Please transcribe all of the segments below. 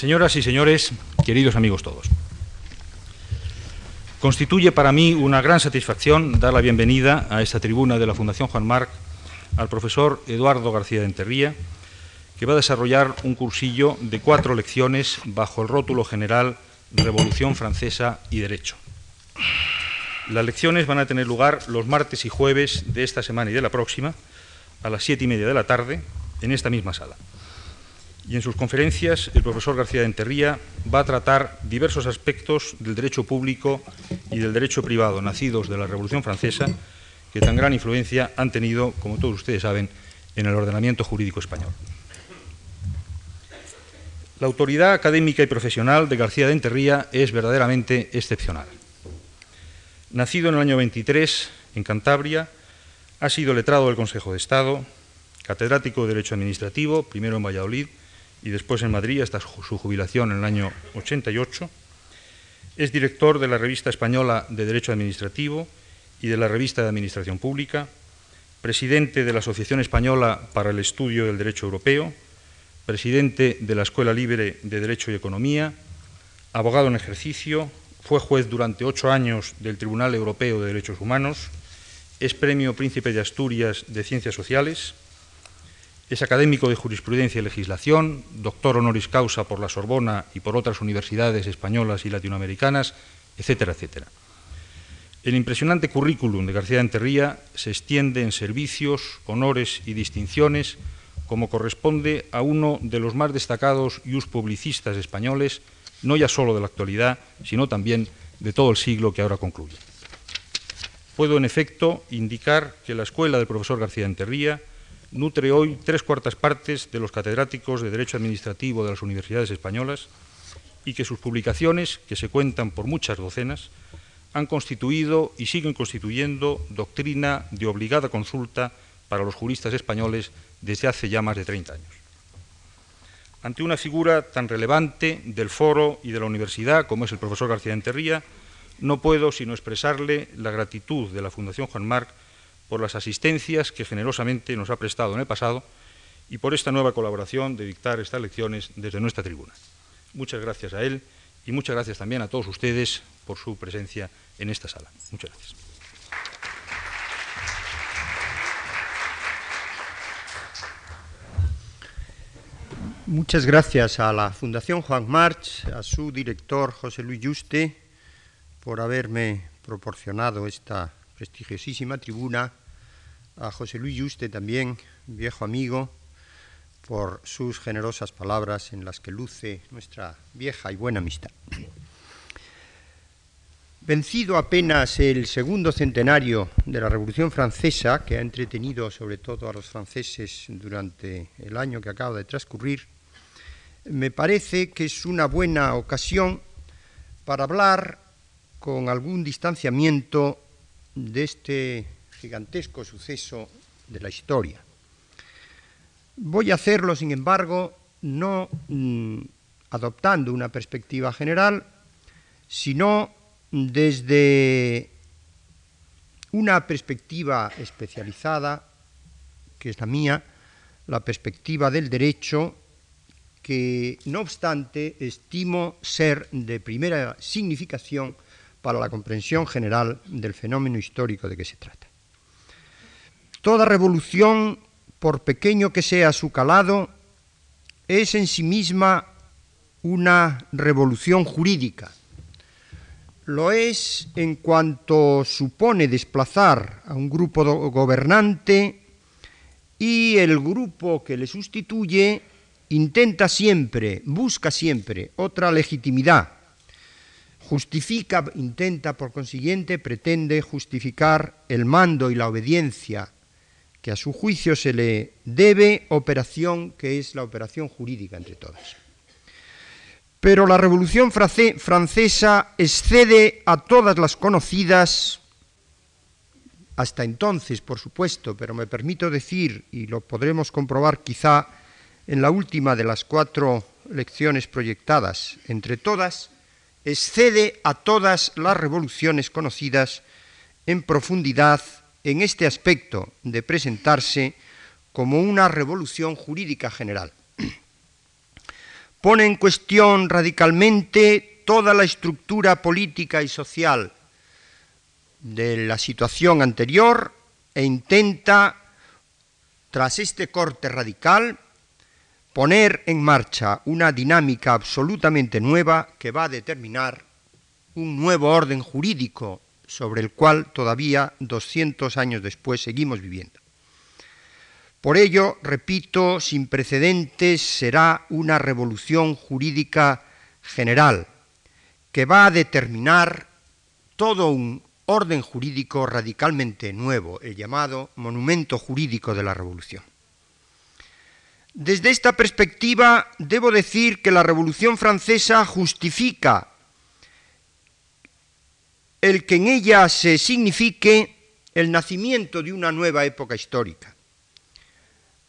Señoras y señores, queridos amigos todos, constituye para mí una gran satisfacción dar la bienvenida a esta tribuna de la Fundación Juan Marc al profesor Eduardo García de Enterría, que va a desarrollar un cursillo de cuatro lecciones bajo el rótulo general Revolución Francesa y Derecho. Las lecciones van a tener lugar los martes y jueves de esta semana y de la próxima, a las siete y media de la tarde, en esta misma sala. Y en sus conferencias, el profesor García de Enterría va a tratar diversos aspectos del derecho público y del derecho privado nacidos de la Revolución Francesa, que tan gran influencia han tenido, como todos ustedes saben, en el ordenamiento jurídico español. La autoridad académica y profesional de García de Enterría es verdaderamente excepcional. Nacido en el año 23 en Cantabria, ha sido letrado del Consejo de Estado, catedrático de Derecho Administrativo, primero en Valladolid y después en Madrid hasta su jubilación en el año 88. Es director de la Revista Española de Derecho Administrativo y de la Revista de Administración Pública, presidente de la Asociación Española para el Estudio del Derecho Europeo, presidente de la Escuela Libre de Derecho y Economía, abogado en ejercicio, fue juez durante ocho años del Tribunal Europeo de Derechos Humanos, es Premio Príncipe de Asturias de Ciencias Sociales, es académico de Jurisprudencia y Legislación, doctor honoris causa por la Sorbona y por otras universidades españolas y latinoamericanas, etcétera, etcétera. El impresionante currículum de García de Enterría se extiende en servicios, honores y distinciones como corresponde a uno de los más destacados ius publicistas españoles, no ya solo de la actualidad, sino también de todo el siglo que ahora concluye. Puedo, en efecto, indicar que la escuela del profesor García de Enterría nutre hoy tres cuartas partes de los catedráticos de Derecho Administrativo de las universidades españolas y que sus publicaciones, que se cuentan por muchas docenas, han constituido y siguen constituyendo doctrina de obligada consulta para los juristas españoles desde hace ya más de 30 años. Ante una figura tan relevante del foro y de la universidad como es el profesor García Enterría, no puedo sino expresarle la gratitud de la Fundación Juan Marc por las asistencias que generosamente nos ha prestado en el pasado y por esta nueva colaboración de dictar estas lecciones desde nuestra tribuna. Muchas gracias a él y muchas gracias también a todos ustedes por su presencia en esta sala. Muchas gracias. Muchas gracias a la Fundación Juan March, a su director José Luis Yuste, por haberme proporcionado esta prestigiosísima tribuna a José Luis Yuste también, viejo amigo, por sus generosas palabras en las que luce nuestra vieja y buena amistad. Vencido apenas el segundo centenario de la Revolución Francesa, que ha entretenido sobre todo a los franceses durante el año que acaba de transcurrir, me parece que es una buena ocasión para hablar con algún distanciamiento de este gigantesco suceso de la historia. Voy a hacerlo, sin embargo, no mm, adoptando una perspectiva general, sino desde una perspectiva especializada, que es la mía, la perspectiva del derecho, que no obstante estimo ser de primera significación para la comprensión general del fenómeno histórico de que se trata. Toda revolución, por pequeño que sea su calado, es en sí misma una revolución jurídica. Lo es en cuanto supone desplazar a un grupo gobernante y el grupo que le sustituye intenta siempre, busca siempre otra legitimidad, justifica, intenta por consiguiente, pretende justificar el mando y la obediencia que a su juicio se le debe operación que es la operación jurídica entre todas. Pero la Revolución Francesa excede a todas las conocidas, hasta entonces, por supuesto, pero me permito decir, y lo podremos comprobar quizá en la última de las cuatro lecciones proyectadas, entre todas, excede a todas las revoluciones conocidas en profundidad en este aspecto de presentarse como una revolución jurídica general. pone en cuestión radicalmente toda la estructura política y social de la situación anterior e intenta, tras este corte radical, poner en marcha una dinámica absolutamente nueva que va a determinar un nuevo orden jurídico sobre el cual todavía 200 años después seguimos viviendo. Por ello, repito, sin precedentes será una revolución jurídica general que va a determinar todo un orden jurídico radicalmente nuevo, el llamado monumento jurídico de la revolución. Desde esta perspectiva, debo decir que la Revolución Francesa justifica el que en ella se signifique el nacimiento de una nueva época histórica.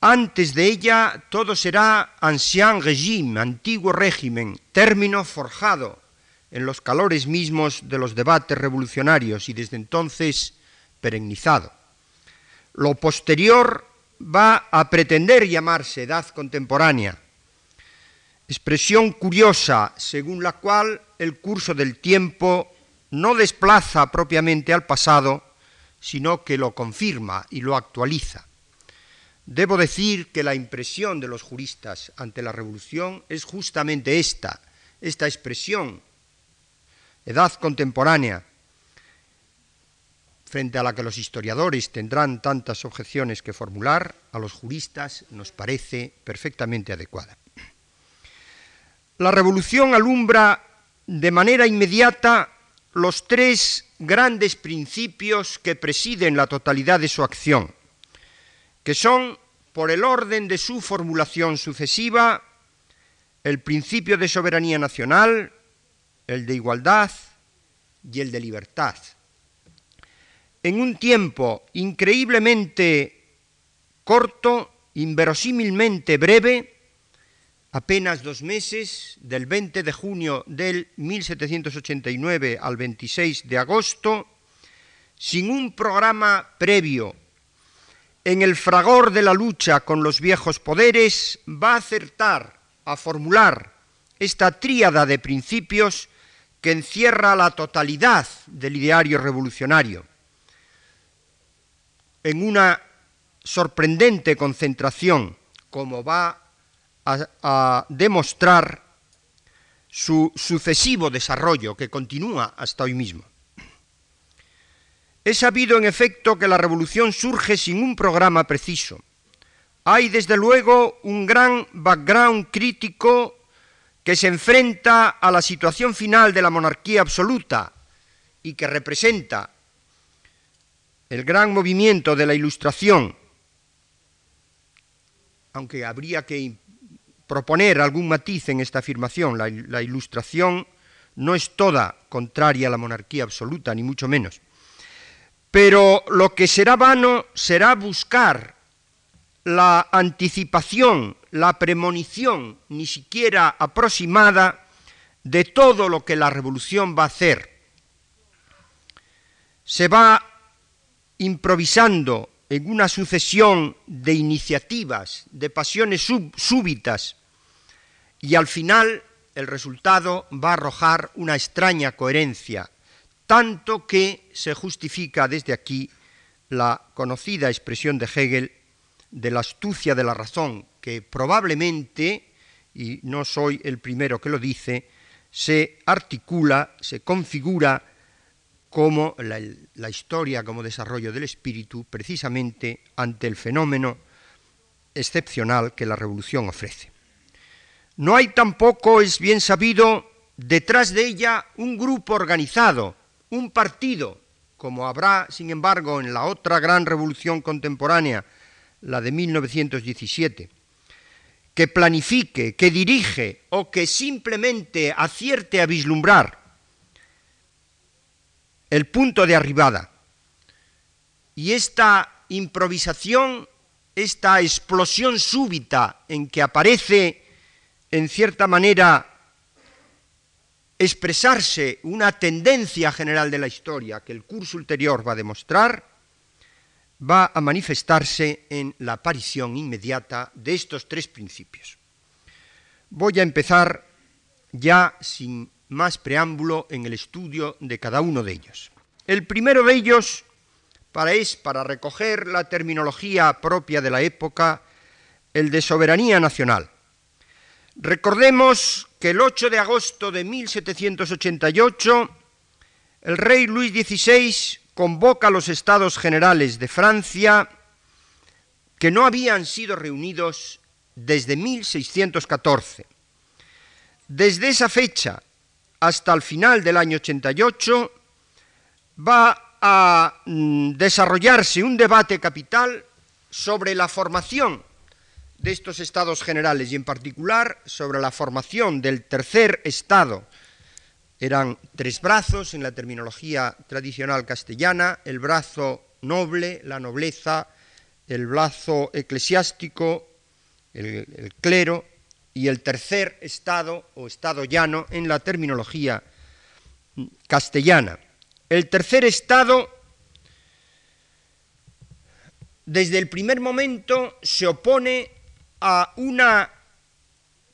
Antes de ella todo será ancien régime, antiguo régimen, término forjado en los calores mismos de los debates revolucionarios y desde entonces perennizado. Lo posterior va a pretender llamarse edad contemporánea, expresión curiosa según la cual el curso del tiempo no desplaza propiamente al pasado, sino que lo confirma y lo actualiza. Debo decir que la impresión de los juristas ante la revolución es justamente esta, esta expresión, edad contemporánea, frente a la que los historiadores tendrán tantas objeciones que formular, a los juristas nos parece perfectamente adecuada. La revolución alumbra de manera inmediata los tres grandes principios que presiden la totalidad de su acción, que son, por el orden de su formulación sucesiva, el principio de soberanía nacional, el de igualdad y el de libertad. En un tiempo increíblemente corto, inverosímilmente breve, apenas dos meses, del 20 de junio del 1789 al 26 de agosto, sin un programa previo, en el fragor de la lucha con los viejos poderes, va a acertar a formular esta tríada de principios que encierra la totalidad del ideario revolucionario, en una sorprendente concentración, como va a, demostrar su sucesivo desarrollo que continúa hasta hoy mismo. Es sabido en efecto que la revolución surge sin un programa preciso. Hay desde luego un gran background crítico que se enfrenta a la situación final de la monarquía absoluta y que representa el gran movimiento de la ilustración, aunque habría que proponer algún matiz en esta afirmación. La, ilustración no es toda contraria a la monarquía absoluta, ni mucho menos. Pero lo que será vano será buscar la anticipación, la premonición, ni siquiera aproximada, de todo lo que la revolución va a hacer. Se va improvisando en una sucesión de iniciativas, de pasiones súbitas, y al final el resultado va a arrojar una extraña coherencia, tanto que se justifica desde aquí la conocida expresión de Hegel de la astucia de la razón, que probablemente, y no soy el primero que lo dice, se articula, se configura como la, la, historia, como desarrollo del espíritu, precisamente ante el fenómeno excepcional que la revolución ofrece. No hay tampoco, es bien sabido, detrás de ella un grupo organizado, un partido, como habrá, sin embargo, en la otra gran revolución contemporánea, la de 1917, que planifique, que dirige o que simplemente acierte a vislumbrar el punto de arribada. Y esta improvisación, esta explosión súbita en que aparece en cierta manera, expresarse una tendencia general de la historia que el curso ulterior va a demostrar, va a manifestarse en la aparición inmediata de estos tres principios. voy a empezar ya sin más preámbulo en el estudio de cada uno de ellos. El primero de ellos para es para recoger la terminología propia de la época, el de soberanía nacional. Recordemos que el 8 de agosto de 1788 el rey Luis XVI convoca a los estados generales de Francia que no habían sido reunidos desde 1614. Desde esa fecha hasta el final del año 88 va a mm, desarrollarse un debate capital sobre la formación de estos estados generales y en particular sobre la formación del tercer estado. Eran tres brazos en la terminología tradicional castellana, el brazo noble, la nobleza, el brazo eclesiástico, el, clero, y el tercer estado o estado llano en la terminología castellana. El tercer estado, desde el primer momento, se opone a una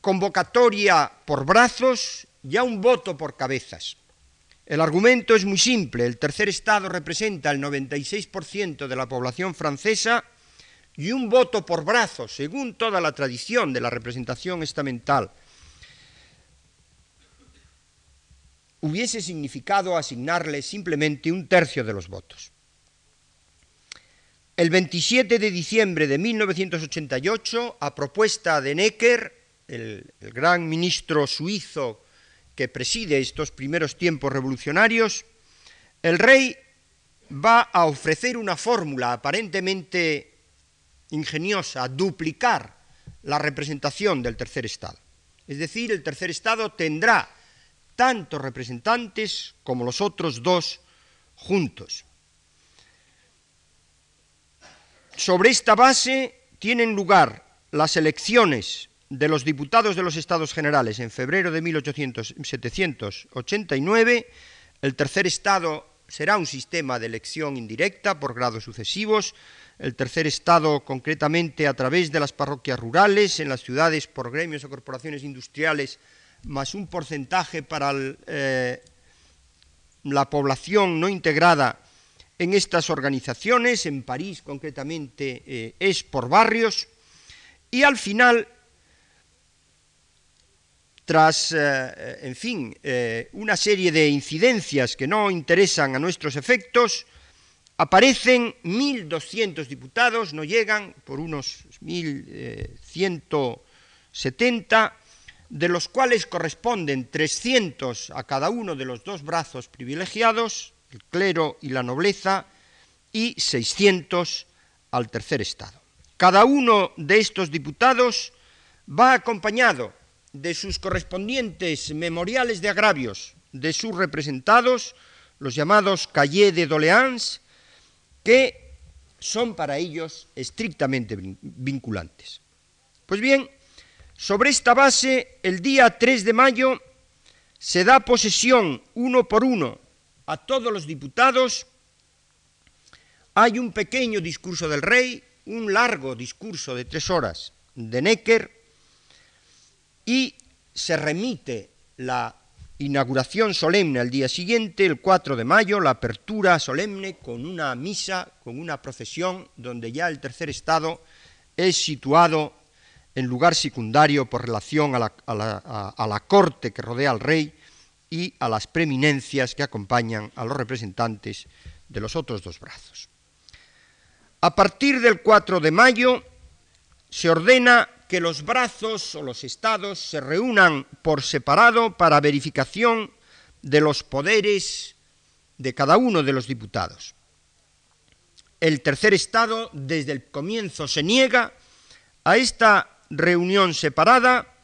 convocatoria por brazos y a un voto por cabezas. El argumento es muy simple. El tercer estado representa el 96% de la población francesa y un voto por brazos, según toda la tradición de la representación estamental hubiese significado asignarle simplemente un tercio de los votos. El 27 de diciembre de 1988, a propuesta de Necker, el, el gran ministro suizo que preside estos primeros tiempos revolucionarios, el rey va a ofrecer una fórmula aparentemente ingeniosa, duplicar la representación del tercer Estado. Es decir, el tercer Estado tendrá tantos representantes como los otros dos juntos. Sobre esta base tienen lugar las elecciones de los diputados de los Estados Generales en febrero de 1789. El tercer Estado será un sistema de elección indirecta por grados sucesivos. El tercer Estado, concretamente a través de las parroquias rurales, en las ciudades por gremios o corporaciones industriales más un porcentaje para eh, la población no integrada en estas organizaciones, en París concretamente eh, es por barrios, y al final, tras, eh, en fin, una serie de incidencias que no interesan a nuestros efectos, aparecen 1.200 diputados, no llegan por unos 1.170, de los cuales corresponden 300 a cada uno de los dos brazos privilegiados, el clero y la nobleza, y 600 al tercer estado. Cada uno de estos diputados va acompañado de sus correspondientes memoriales de agravios de sus representados, los llamados cahiers de doléance, que son para ellos estrictamente vinculantes. Pues bien, sobre esta base, el día 3 de mayo se da posesión uno por uno a todos los diputados. Hay un pequeño discurso del rey, un largo discurso de tres horas de Necker y se remite la inauguración solemne al día siguiente, el 4 de mayo, la apertura solemne con una misa, con una procesión, donde ya el tercer estado es situado en lugar secundario por relación a la, corte que rodea al rey y a las preeminencias que acompañan a los representantes de los otros dos brazos. A partir del 4 de mayo se ordena que los brazos o los estados se reúnan por separado para verificación de los poderes de cada uno de los diputados. El tercer estado desde el comienzo se niega a esta reunión separada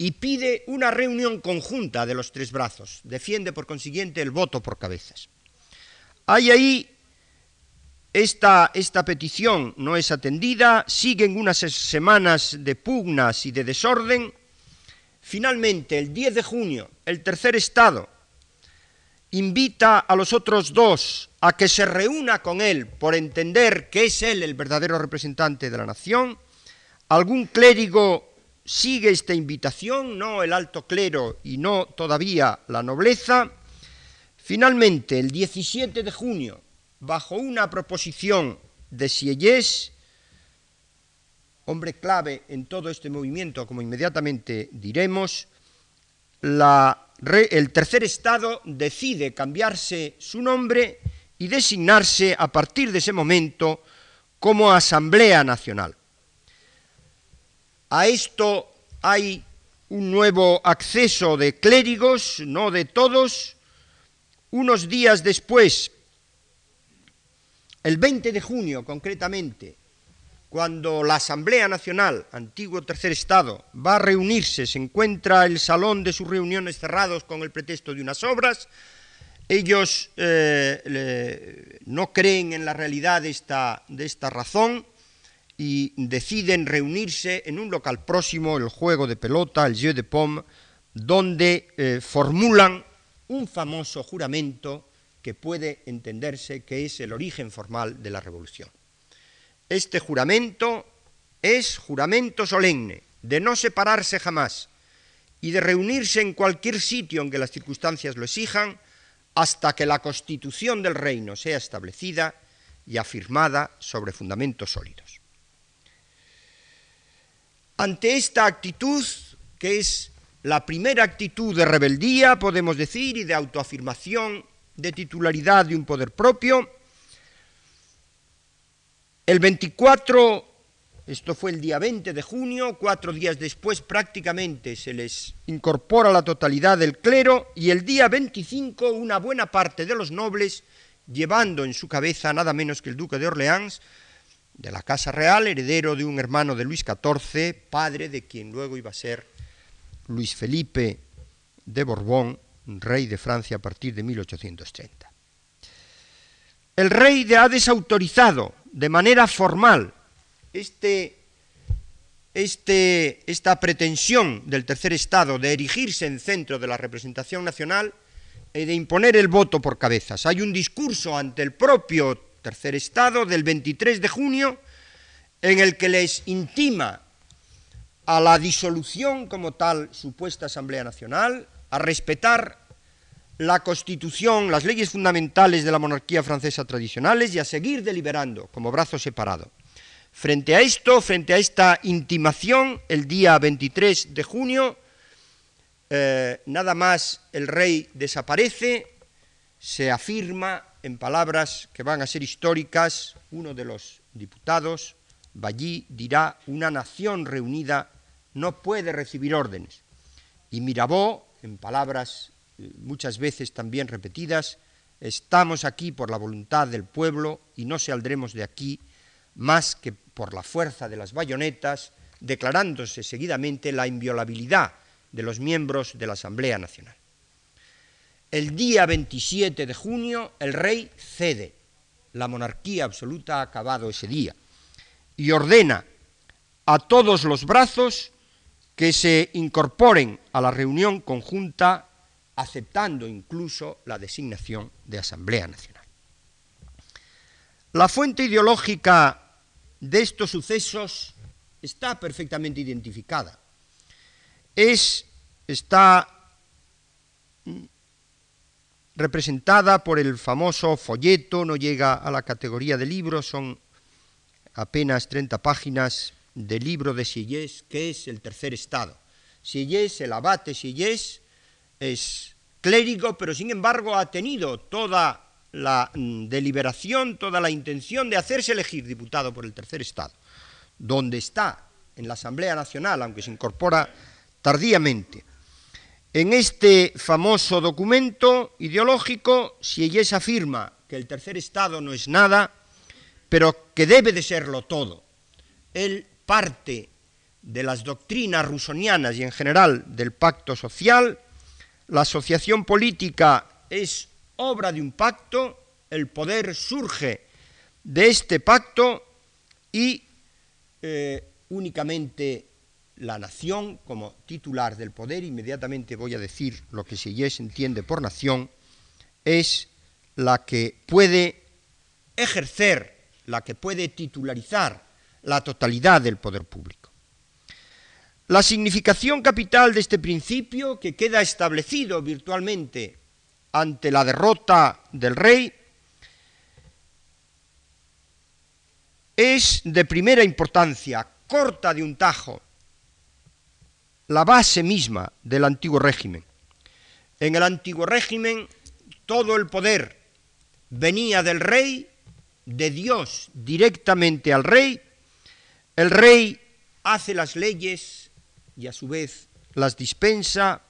y pide una reunión conjunta de los tres brazos. Defiende, por consiguiente, el voto por cabezas. Hay ahí esta, esta, petición no es atendida, siguen unas semanas de pugnas y de desorden. Finalmente, el 10 de junio, el tercer Estado invita a los otros dos a que se reúna con él por entender que es él el verdadero representante de la nación Algún clérigo sigue esta invitación, no el alto clero y no todavía la nobleza. Finalmente, el 17 de junio, bajo una proposición de Sieyès, hombre clave en todo este movimiento, como inmediatamente diremos, el tercer estado decide cambiarse su nombre y designarse a partir de ese momento como Asamblea Nacional. A esto hay un nuevo acceso de clérigos, no de todos. Unos días después, el 20 de junio concretamente, cuando la Asamblea Nacional, antiguo tercer Estado, va a reunirse, se encuentra el salón de sus reuniones cerrados con el pretexto de unas obras, ellos eh, no creen en la realidad de esta, de esta razón y deciden reunirse en un local próximo, el juego de pelota, el jeu de pomme, donde eh, formulan un famoso juramento que puede entenderse que es el origen formal de la revolución. Este juramento es juramento solemne, de no separarse jamás y de reunirse en cualquier sitio en que las circunstancias lo exijan, hasta que la constitución del reino sea establecida y afirmada sobre fundamentos sólidos. Ante esta actitud, que es la primera actitud de rebeldía, podemos decir, y de autoafirmación, de titularidad de un poder propio, el 24, esto fue el día 20 de junio, cuatro días después prácticamente se les incorpora la totalidad del clero y el día 25 una buena parte de los nobles, llevando en su cabeza nada menos que el duque de Orleans, de la Casa Real, heredero de un hermano de Luis XIV, padre de quien luego iba a ser Luis Felipe de Borbón, rey de Francia a partir de 1830. El rey ha desautorizado de manera formal este, este, esta pretensión del tercer Estado de erigirse en centro de la representación nacional y de imponer el voto por cabezas. Hay un discurso ante el propio tercer Estado del 23 de junio en el que les intima a la disolución como tal supuesta Asamblea Nacional, a respetar la Constitución, las leyes fundamentales de la monarquía francesa tradicionales y a seguir deliberando como brazo separado. Frente a esto, frente a esta intimación, el día 23 de junio, eh, nada más el rey desaparece, se afirma en palabras que van a ser históricas, uno de los diputados, Ballí, dirá, una nación reunida no puede recibir órdenes. Y Mirabeau, en palabras muchas veces también repetidas, estamos aquí por la voluntad del pueblo y no saldremos de aquí más que por la fuerza de las bayonetas, declarándose seguidamente la inviolabilidad de los miembros de la Asamblea Nacional. El día 27 de junio el rey cede, la monarquía absoluta ha acabado ese día, y ordena a todos los brazos que se incorporen a la reunión conjunta aceptando incluso la designación de Asamblea Nacional. La fuente ideológica de estos sucesos está perfectamente identificada. Es, está representada por el famoso folleto, no llega a la categoría de libro, son apenas 30 páginas de libro de Sieyès, que es el tercer estado. Sieyès, el abate Sieyès, es clérigo, pero sin embargo ha tenido toda la mm, deliberación, toda la intención de hacerse elegir diputado por el tercer Estado, donde está en la Asamblea Nacional, aunque se incorpora tardíamente. En este famoso documento ideológico, si ella afirma que el tercer Estado no es nada, pero que debe de serlo todo. Él parte de las doctrinas rusonianas y en general del pacto social, la asociación política es obra de un pacto, el poder surge de este pacto y eh, únicamente la nación como titular del poder, inmediatamente voy a decir lo que se entiende por nación, es la que puede ejercer, la que puede titularizar la totalidad del poder público. La significación capital de este principio, que queda establecido virtualmente ante la derrota del rey, es de primera importancia, corta de un tajo, la base misma del antiguo régimen. En el antiguo régimen todo el poder venía del rey, de Dios directamente al rey, el rey hace las leyes y a su vez las dispensa,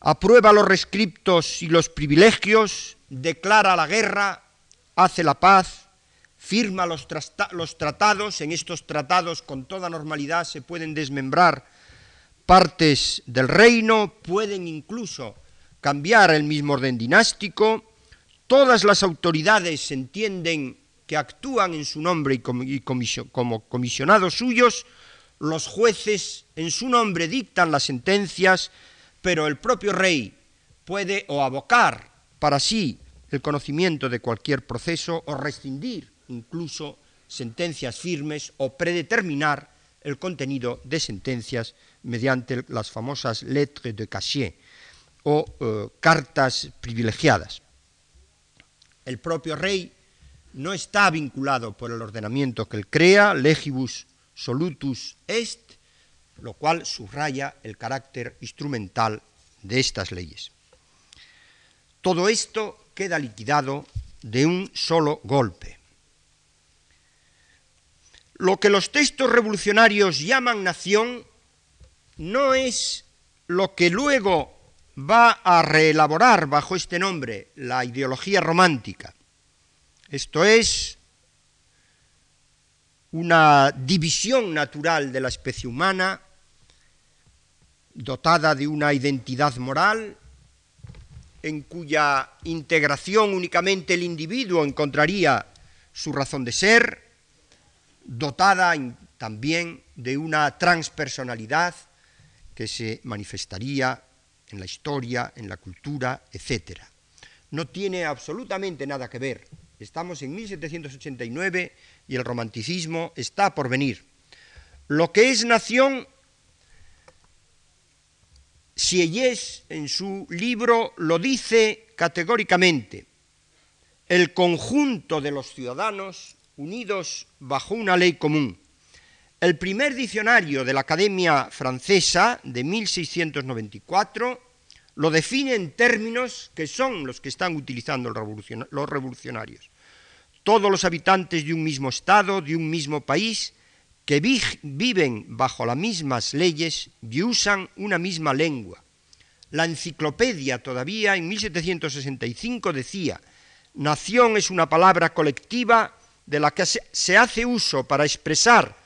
aprueba los rescriptos y los privilegios, declara la guerra, hace la paz, firma los, tratados, en estos tratados con toda normalidad se pueden desmembrar partes del reino, pueden incluso cambiar el mismo orden dinástico, todas las autoridades entienden que actúan en su nombre y como comisionados suyos, los jueces en su nombre dictan las sentencias, pero el propio rey puede o abocar para sí el conocimiento de cualquier proceso o rescindir incluso sentencias firmes o predeterminar el contenido de sentencias mediante las famosas lettres de cachet o eh, cartas privilegiadas. El propio rey no está vinculado por el ordenamiento que él crea, legibus solutus est, lo cual subraya el carácter instrumental de estas leyes. Todo esto queda liquidado de un solo golpe. Lo que los textos revolucionarios llaman nación no es lo que luego va a reelaborar bajo este nombre la ideología romántica. Esto es una división natural de la especie humana, dotada de una identidad moral, en cuya integración únicamente el individuo encontraría su razón de ser, dotada también de una transpersonalidad que se manifestaría en la historia, en la cultura, etc. No tiene absolutamente nada que ver. Estamos en 1789 y el romanticismo está por venir. Lo que es nación, Sieyès en su libro lo dice categóricamente, el conjunto de los ciudadanos unidos bajo una ley común. El primer diccionario de la Academia Francesa de 1694 lo define en términos que son los que están utilizando los revolucionarios. Todos los habitantes de un mismo Estado, de un mismo país, que viven bajo las mismas leyes y usan una misma lengua. La enciclopedia todavía en 1765 decía, nación es una palabra colectiva de la que se hace uso para expresar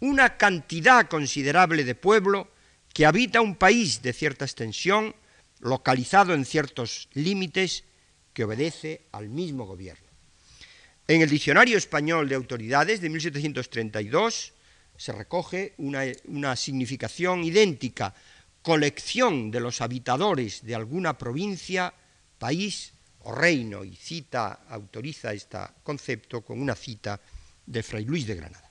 una cantidad considerable de pueblo que habita un país de cierta extensión, localizado en ciertos límites, que obedece al mismo gobierno. En el Diccionario Español de Autoridades de 1732 se recoge una, una significación idéntica, colección de los habitadores de alguna provincia, país o reino, y cita, autoriza este concepto con una cita de Fray Luis de Granada.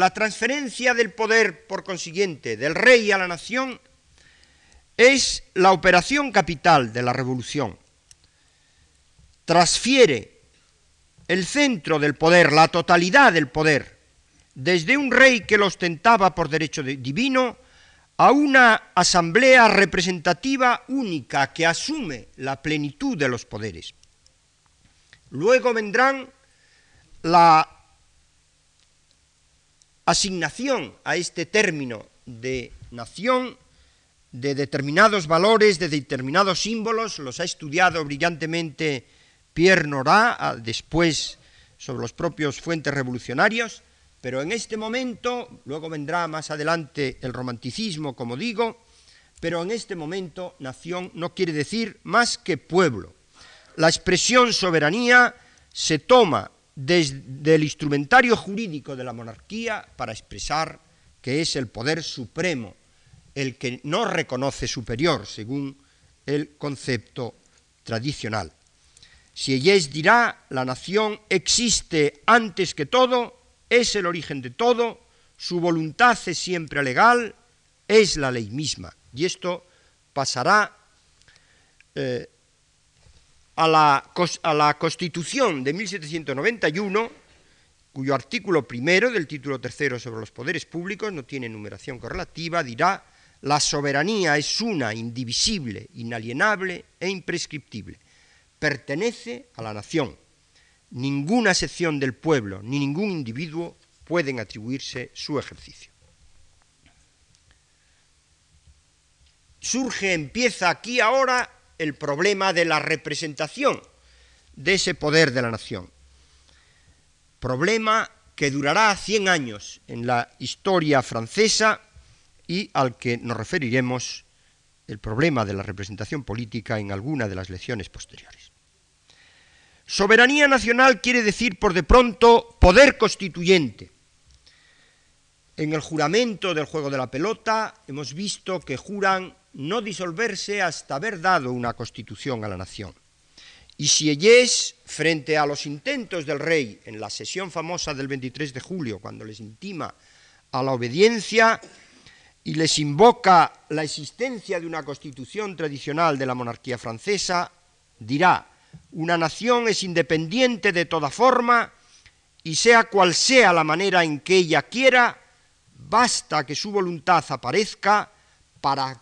La transferencia del poder, por consiguiente, del rey a la nación es la operación capital de la revolución. Transfiere el centro del poder, la totalidad del poder, desde un rey que lo ostentaba por derecho divino a una asamblea representativa única que asume la plenitud de los poderes. Luego vendrán la asignación a este término de nación de determinados valores, de determinados símbolos, los ha estudiado brillantemente Pierre Nora, ah, después sobre los propios fuentes revolucionarios, pero en este momento, luego vendrá más adelante el romanticismo, como digo, pero en este momento nación no quiere decir más que pueblo. La expresión soberanía se toma desde el instrumentario jurídico de la monarquía para expresar que es el poder supremo el que no reconoce superior según el concepto tradicional. Sieyès dirá, la nación existe antes que todo, es el origen de todo, su voluntad es siempre legal, es la ley misma. Y esto pasará eh, a, la, Constitución de 1791, cuyo artículo primero del título tercero sobre los poderes públicos no tiene numeración correlativa, dirá la soberanía es una, indivisible, inalienable e imprescriptible. Pertenece a la nación. Ninguna sección del pueblo ni ningún individuo pueden atribuirse su ejercicio. Surge, empieza aquí ahora el problema de la representación de ese poder de la nación. Problema que durará 100 años en la historia francesa y al que nos referiremos el problema de la representación política en alguna de las lecciones posteriores. Soberanía nacional quiere decir, por de pronto, poder constituyente. En el juramento del juego de la pelota hemos visto que juran no disolverse hasta haber dado una constitución a la nación. Y si ellos, frente a los intentos del rey en la sesión famosa del 23 de julio, cuando les intima a la obediencia, y les invoca la existencia de una constitución tradicional de la monarquía francesa, dirá, una nación es independiente de toda forma y sea cual sea la manera en que ella quiera, basta que su voluntad aparezca para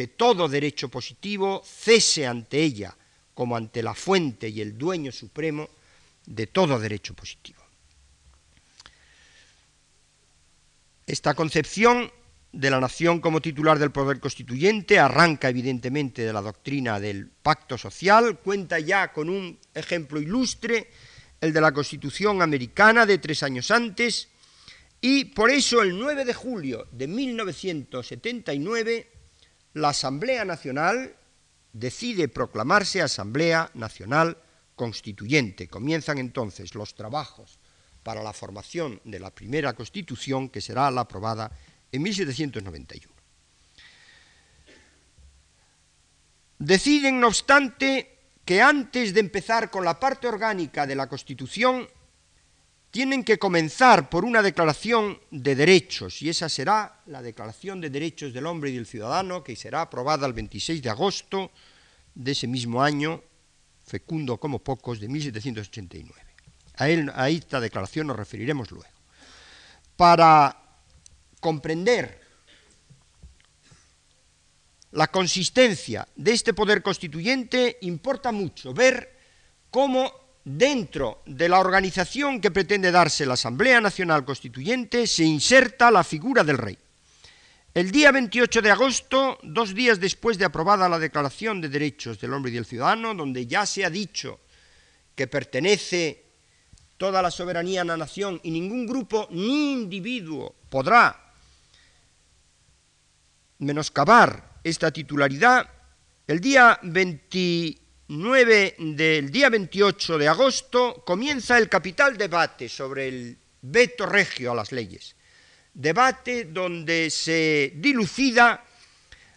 que todo derecho positivo cese ante ella como ante la fuente y el dueño supremo de todo derecho positivo. Esta concepción de la nación como titular del poder constituyente, arranca evidentemente de la doctrina del pacto social, cuenta ya con un ejemplo ilustre, el de la Constitución americana de tres años antes, y por eso el 9 de julio de 1979 la Asamblea Nacional decide proclamarse Asamblea Nacional Constituyente. Comienzan entonces los trabajos para la formación de la primera Constitución que será la aprobada en 1791. Deciden, no obstante, que antes de empezar con la parte orgánica de la Constitución, tienen que comenzar por una declaración de derechos, y esa será la Declaración de Derechos del Hombre y del Ciudadano, que será aprobada el 26 de agosto de ese mismo año, fecundo como pocos, de 1789. A, él, a esta declaración nos referiremos luego. Para comprender la consistencia de este poder constituyente, importa mucho ver cómo dentro de la organización que pretende darse la Asamblea Nacional Constituyente se inserta la figura del rey. El día 28 de agosto, dos días después de aprobada la Declaración de Derechos del Hombre y del Ciudadano, donde ya se ha dicho que pertenece toda la soberanía a la nación y ningún grupo ni individuo podrá menoscabar esta titularidad, el día 29 del día 28 de agosto comienza el capital debate sobre el veto regio a las leyes. Debate donde se dilucida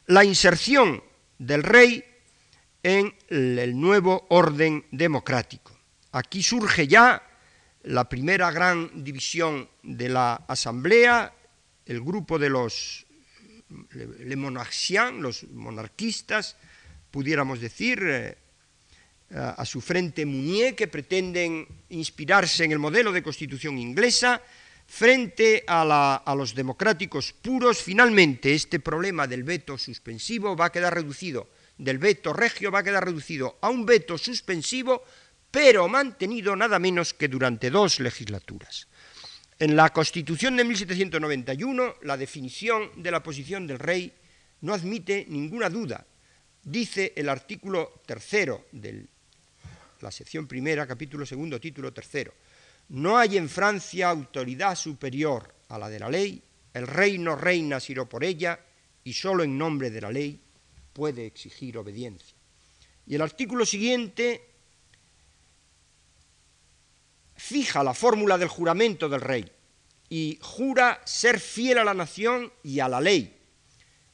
la inserción del rey en el nuevo orden democrático. Aquí surge ya la primera gran división de la Asamblea, el grupo de los le monarchiens, los monarquistas, pudiéramos decir, eh, a su frente Mounier, que pretenden inspirarse en el modelo de constitución inglesa, frente a, a, los democráticos puros, finalmente este problema del veto suspensivo va a quedar reducido, del veto regio va a quedar reducido a un veto suspensivo, pero mantenido nada menos que durante dos legislaturas. En la Constitución de 1791, la definición de la posición del rey no admite ninguna duda. Dice el artículo tercero de la sección primera, capítulo segundo, título tercero. No hay en Francia autoridad superior a la de la ley, el rey no reina sino por ella, y solo en nombre de la ley puede exigir obediencia. Y el artículo siguiente fija la fórmula del juramento del rey y jura ser fiel a la nación y a la ley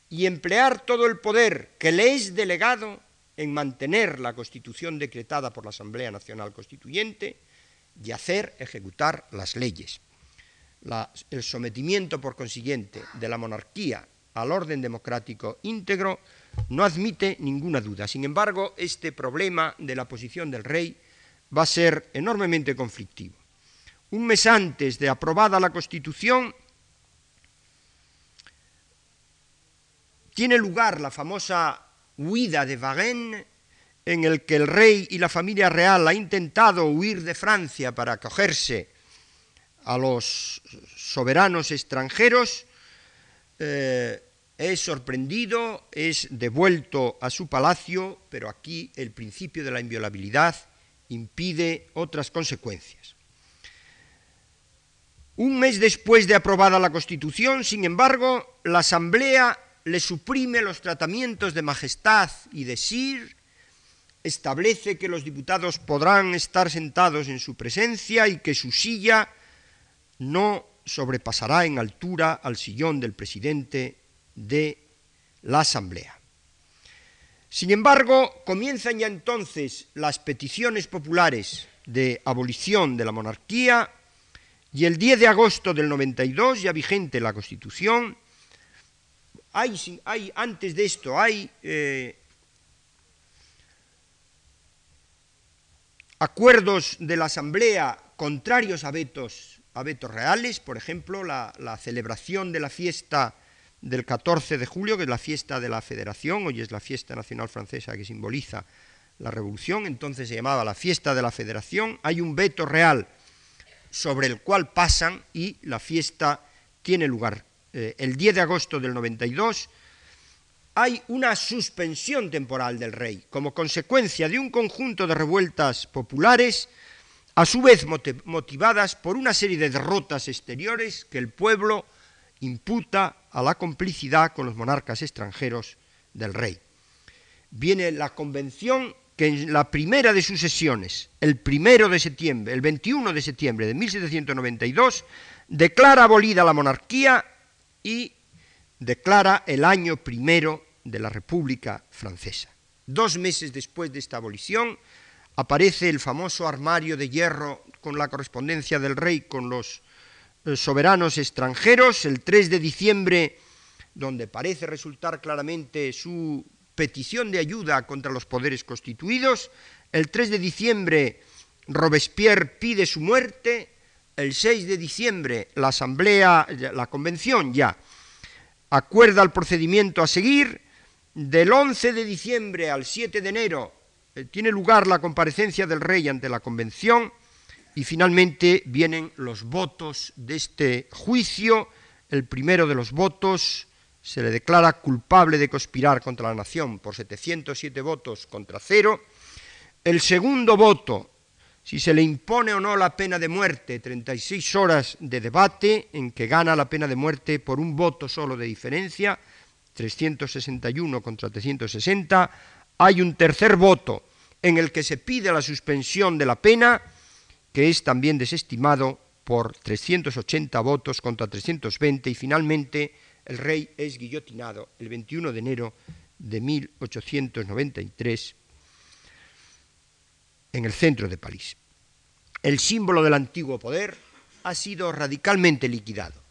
y emplear todo el poder que le es delegado en mantener la constitución decretada por la Asamblea Nacional Constituyente y hacer ejecutar las leyes. el sometimiento, por consiguiente, de la monarquía al orden democrático íntegro no admite ninguna duda. Sin embargo, este problema de la posición del rey va a ser enormemente conflictivo. Un mes antes de aprobada la Constitución, tiene lugar la famosa huida de Varennes, en el que el rey y la familia real ha intentado huir de Francia para acogerse a los soberanos extranjeros, eh, es sorprendido, es devuelto a su palacio, pero aquí el principio de la inviolabilidad impide otras consecuencias. Un mes después de aprobada la Constitución, sin embargo, la Asamblea le suprime los tratamientos de majestad y de sir, establece que los diputados podrán estar sentados en su presencia y que su silla no sobrepasará en altura al sillón del presidente de la Asamblea. Sin embargo, comienzan ya entonces las peticiones populares de abolición de la monarquía y el 10 de agosto del 92, ya vigente la Constitución, hay, hay antes de esto, hay eh, acuerdos de la Asamblea contrarios a vetos, a vetos reales, por ejemplo, la, la celebración de la fiesta del 14 de julio, que es la fiesta de la Federación, hoy es la fiesta nacional francesa que simboliza la revolución, entonces se llamaba la fiesta de la Federación, hay un veto real sobre el cual pasan y la fiesta tiene lugar. Eh, el 10 de agosto del 92 hay una suspensión temporal del rey como consecuencia de un conjunto de revueltas populares, a su vez motivadas por una serie de derrotas exteriores que el pueblo imputa a la complicidad con los monarcas extranjeros del rey. Viene la convención que en la primera de sus sesiones, el primero de septiembre, el 21 de septiembre de 1792, declara abolida la monarquía y declara el año primero de la República Francesa. Dos meses después de esta abolición aparece el famoso armario de hierro con la correspondencia del rey con los eh, soberanos extranjeros, el 3 de diciembre, donde parece resultar claramente su petición de ayuda contra los poderes constituidos, el 3 de diciembre Robespierre pide su muerte, el 6 de diciembre la Asamblea, la Convención ya, acuerda el procedimiento a seguir, del 11 de diciembre al 7 de enero eh, tiene lugar la comparecencia del rey ante la Convención, y finalmente vienen los votos de este juicio. El primero de los votos se le declara culpable de conspirar contra la nación por 707 votos contra cero. El segundo voto, si se le impone o no la pena de muerte, 36 horas de debate en que gana la pena de muerte por un voto solo de diferencia, 361 contra 360. Hay un tercer voto en el que se pide la suspensión de la pena que es también desestimado por 380 votos contra 320 y finalmente el rey es guillotinado el 21 de enero de 1893 en el centro de París. El símbolo del antiguo poder ha sido radicalmente liquidado,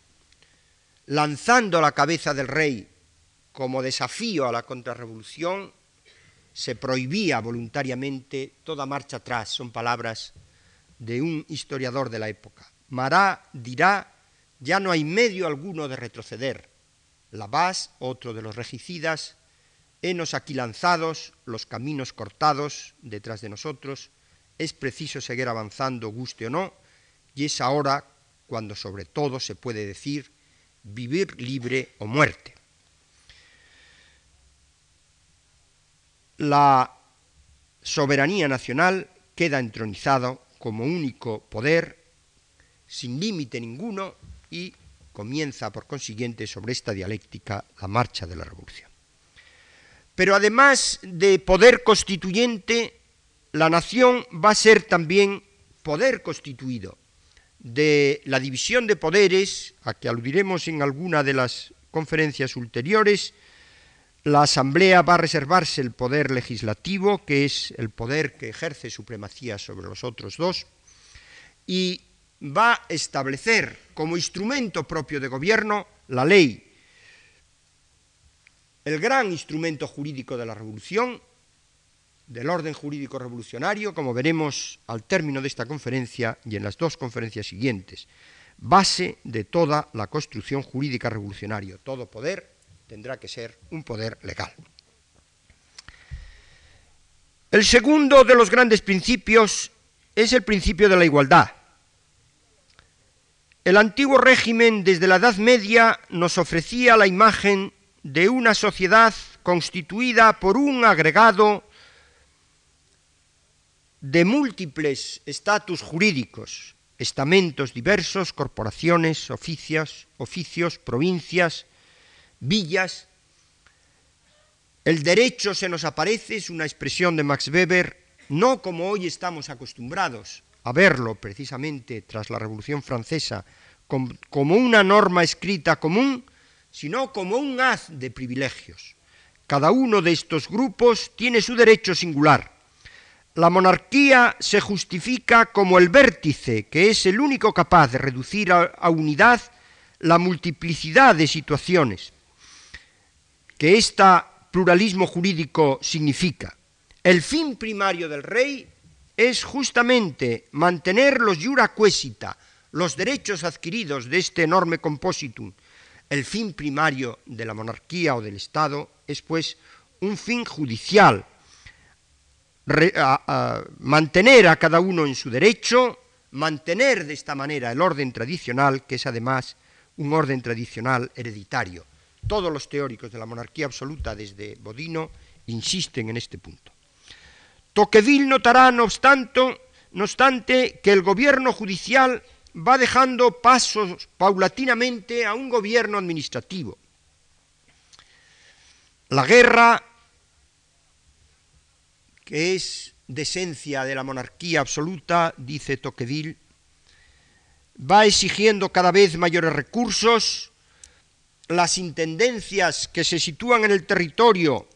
lanzando la cabeza del rey como desafío a la contrarrevolución, se prohibía voluntariamente toda marcha atrás, son palabras de un historiador de la época. Mará dirá, ya no hay medio alguno de retroceder. Lavás, otro de los regicidas, henos aquí lanzados, los caminos cortados detrás de nosotros, es preciso seguir avanzando, guste o no, y es ahora cuando sobre todo se puede decir vivir libre o muerte. La soberanía nacional queda entronizada como único poder, sin límite ninguno, y comienza por consiguiente sobre esta dialéctica la marcha de la revolución. Pero además de poder constituyente, la nación va a ser también poder constituido. De la división de poderes, a que aludiremos en alguna de las conferencias ulteriores, La Asamblea va a reservarse el poder legislativo, que es el poder que ejerce supremacía sobre los otros dos, y va a establecer como instrumento propio de gobierno la ley, el gran instrumento jurídico de la revolución, del orden jurídico revolucionario, como veremos al término de esta conferencia y en las dos conferencias siguientes, base de toda la construcción jurídica revolucionaria. Todo poder tendrá que ser un poder legal. El segundo de los grandes principios es el principio de la igualdad. El antiguo régimen desde la Edad Media nos ofrecía la imagen de una sociedad constituida por un agregado de múltiples estatus jurídicos, estamentos diversos, corporaciones, oficios, oficios, provincias, villas. El derecho se nos aparece, es una expresión de Max Weber, no como hoy estamos acostumbrados a verlo precisamente tras la Revolución Francesa, como una norma escrita común, sino como un haz de privilegios. Cada uno de estos grupos tiene su derecho singular la monarquía se justifica como el vértice, que es el único capaz de reducir a, unidad la multiplicidad de situaciones que este pluralismo jurídico significa. El fin primario del rey es justamente mantener los jura los derechos adquiridos de este enorme compositum. El fin primario de la monarquía o del Estado es pues un fin judicial, mantener a cada uno en su derecho, mantener de esta manera el orden tradicional, que es además un orden tradicional hereditario. Todos los teóricos de la monarquía absoluta, desde Bodino, insisten en este punto. Tocqueville notará, no obstante, que el gobierno judicial va dejando pasos paulatinamente a un gobierno administrativo. La guerra que es de esencia de la monarquía absoluta, dice Tocqueville, va exigiendo cada vez mayores recursos, las intendencias que se sitúan en el territorio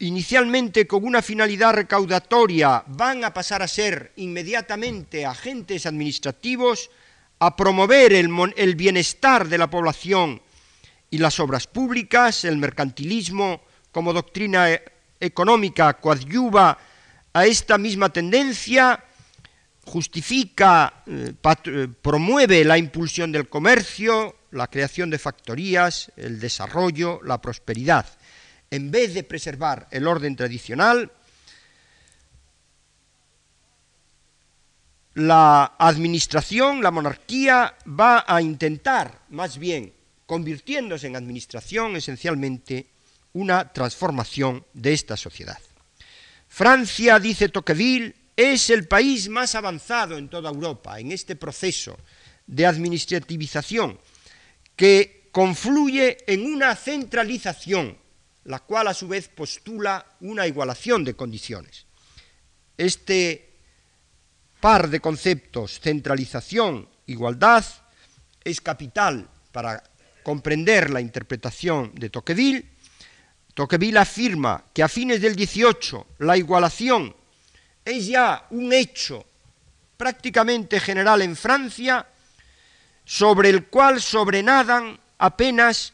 inicialmente con una finalidad recaudatoria van a pasar a ser inmediatamente agentes administrativos, a promover el, bienestar de la población y las obras públicas, el mercantilismo como doctrina económica coadyuva a esta misma tendencia, justifica, eh, eh, promueve la impulsión del comercio, la creación de factorías, el desarrollo, la prosperidad. En vez de preservar el orden tradicional, la administración, la monarquía, va a intentar, más bien, convirtiéndose en administración esencialmente, una transformación de esta sociedad. Francia, dice Tocqueville, es el país más avanzado en toda Europa en este proceso de administrativización que confluye en una centralización, la cual a su vez postula una igualación de condiciones. Este par de conceptos, centralización, igualdad, es capital para comprender la interpretación de Tocqueville Tocqueville afirma que a fines del 18 la igualación es ya un hecho prácticamente general en Francia, sobre el cual sobrenadan apenas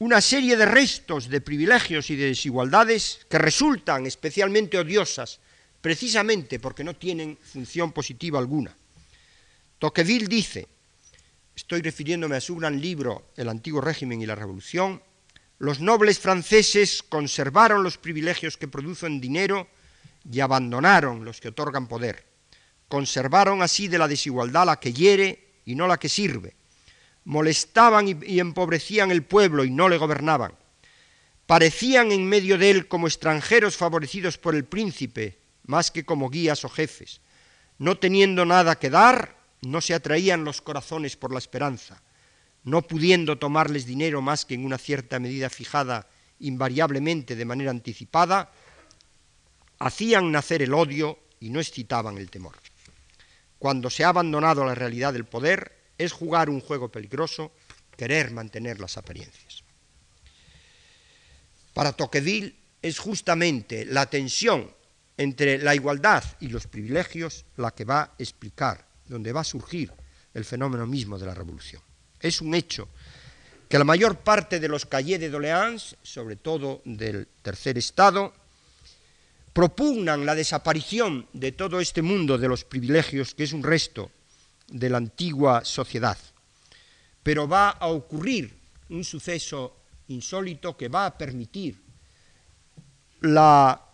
una serie de restos de privilegios y de desigualdades que resultan especialmente odiosas precisamente porque no tienen función positiva alguna. Tocqueville dice, estoy refiriéndome a su gran libro El antiguo régimen y la revolución, los nobles franceses conservaron los privilegios que producen dinero y abandonaron los que otorgan poder. Conservaron así de la desigualdad la que hiere y no la que sirve. Molestaban y, empobrecían el pueblo y no le gobernaban. Parecían en medio de él como extranjeros favorecidos por el príncipe, más que como guías o jefes. No teniendo nada que dar, no se atraían los corazones por la esperanza no pudiendo tomarles dinero más que en una cierta medida fijada invariablemente de manera anticipada, hacían nacer el odio y no excitaban el temor. Cuando se ha abandonado la realidad del poder, es jugar un juego peligroso, querer mantener las apariencias. para Tocqueville es justamente la tensión entre la igualdad y los privilegios la que va a explicar, donde va a surgir el fenómeno mismo de la revolución. Es un hecho que la mayor parte de los cahiers de doléances, sobre todo del tercer estado, propugnan la desaparición de todo este mundo de los privilegios que es un resto de la antigua sociedad. Pero va a ocurrir un suceso insólito que va a permitir la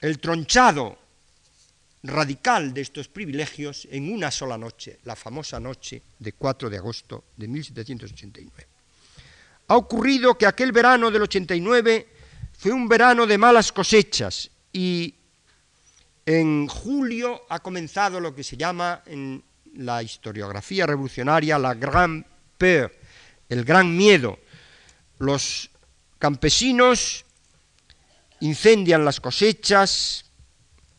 el tronchado radical de estos privilegios en una sola noche, la famosa noche de 4 de agosto de 1789. Ha ocurrido que aquel verano del 89 fue un verano de malas cosechas y en julio ha comenzado lo que se llama en la historiografía revolucionaria la Grand Peur, el gran miedo. Los campesinos incendian las cosechas,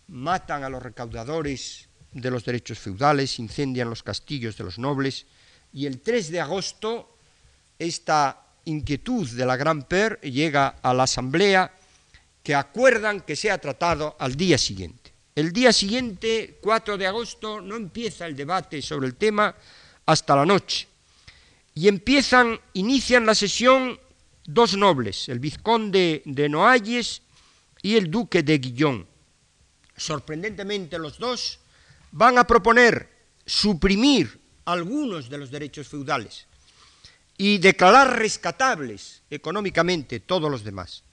matan a los recaudadores de los derechos feudales, incendian los castillos de los nobles, y el 3 de agosto esta inquietud de la Gran Per llega a la Asamblea que acuerdan que sea tratado al día siguiente. El día siguiente, 4 de agosto, no empieza el debate sobre el tema hasta la noche. Y empiezan, inician la sesión dos nobles, el vizconde de Noalles y el duque de Guillón. Sorprendentemente los dos van a proponer suprimir algunos de los derechos feudales y declarar rescatables económicamente todos los demás.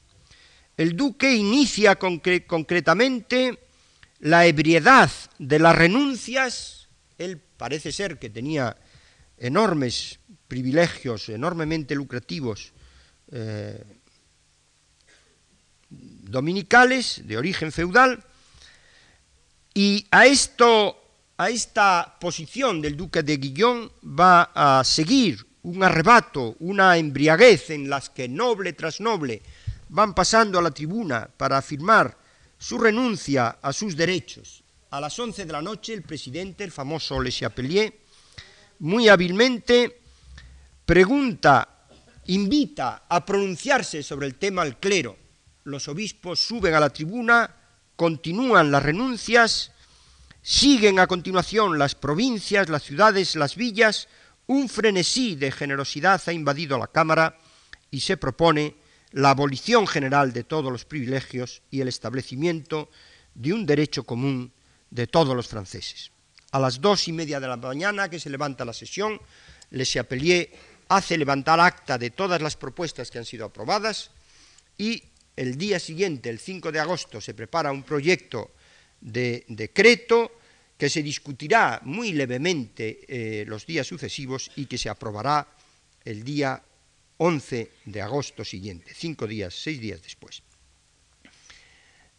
El duque inicia concretamente la ebriedad de las renuncias, él parece ser que tenía enormes privilegios, enormemente lucrativos, eh, dominicales de origen feudal, y a esto a esta posición del duque de Guillón va a seguir un arrebato, una embriaguez en las que noble tras noble van pasando a la tribuna para afirmar su renuncia a sus derechos. A las once de la noche el presidente, el famoso Le Chapelier, muy hábilmente pregunta, invita a pronunciarse sobre el tema al clero, los obispos suben a la tribuna, continúan las renuncias, siguen a continuación las provincias, las ciudades, las villas, un frenesí de generosidad ha invadido la Cámara y se propone la abolición general de todos los privilegios y el establecimiento de un derecho común de todos los franceses. A las dos y media de la mañana que se levanta la sesión, Le Chapelier hace levantar acta de todas las propuestas que han sido aprobadas y el día siguiente, el 5 de agosto, se prepara un proyecto de decreto que se discutirá muy levemente eh, los días sucesivos y que se aprobará el día 11 de agosto siguiente, cinco días, seis días después.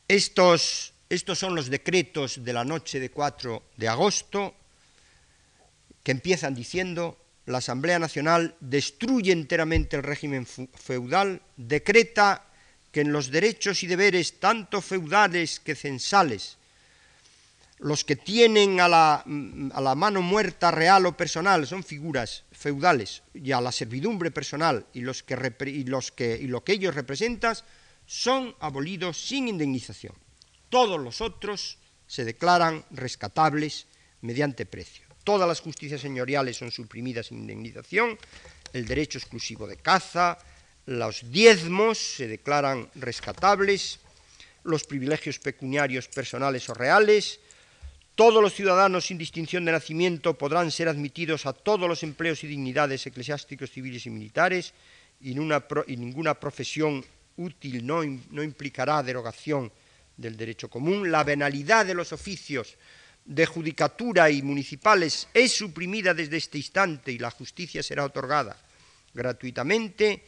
Estos, estos son los decretos de la noche de 4 de agosto que empiezan diciendo la Asamblea Nacional destruye enteramente el régimen feudal, decreta que en los derechos y deberes tanto feudales que censales, los que tienen a la, a la, mano muerta real o personal son figuras feudales y a la servidumbre personal y, los que, y, los que, y lo que ellos representan son abolidos sin indemnización. Todos los otros se declaran rescatables mediante precio. Todas las justicias señoriales son suprimidas sin indemnización, el derecho exclusivo de caza, los diezmos se declaran rescatables, los privilegios pecuniarios personales o reales, todos los ciudadanos sin distinción de nacimiento podrán ser admitidos a todos los empleos y dignidades eclesiásticos, civiles y militares, y, ninguna profesión útil no, implicará derogación del derecho común. La venalidad de los oficios de judicatura y municipales es suprimida desde este instante y la justicia será otorgada gratuitamente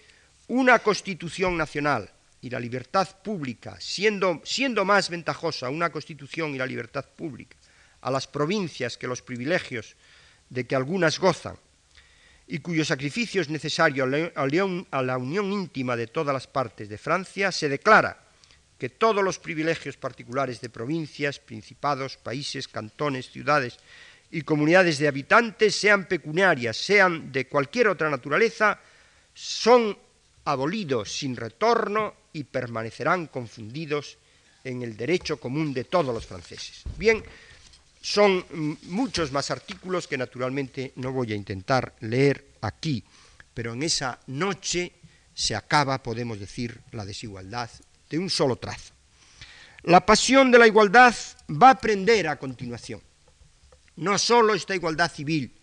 una constitución nacional y la libertad pública, siendo, siendo más ventajosa una constitución y la libertad pública a las provincias que los privilegios de que algunas gozan, y cuyo sacrificio es necesario a la unión íntima de todas las partes de Francia, se declara que todos los privilegios particulares de provincias, principados, países, cantones, ciudades y comunidades de habitantes, sean pecuniarias, sean de cualquier otra naturaleza, son abolidos sin retorno y permanecerán confundidos en el derecho común de todos los franceses. Bien, son muchos más artículos que naturalmente no voy a intentar leer aquí, pero en esa noche se acaba, podemos decir, la desigualdad de un solo trazo. La pasión de la igualdad va a aprender a continuación. No solo esta igualdad civil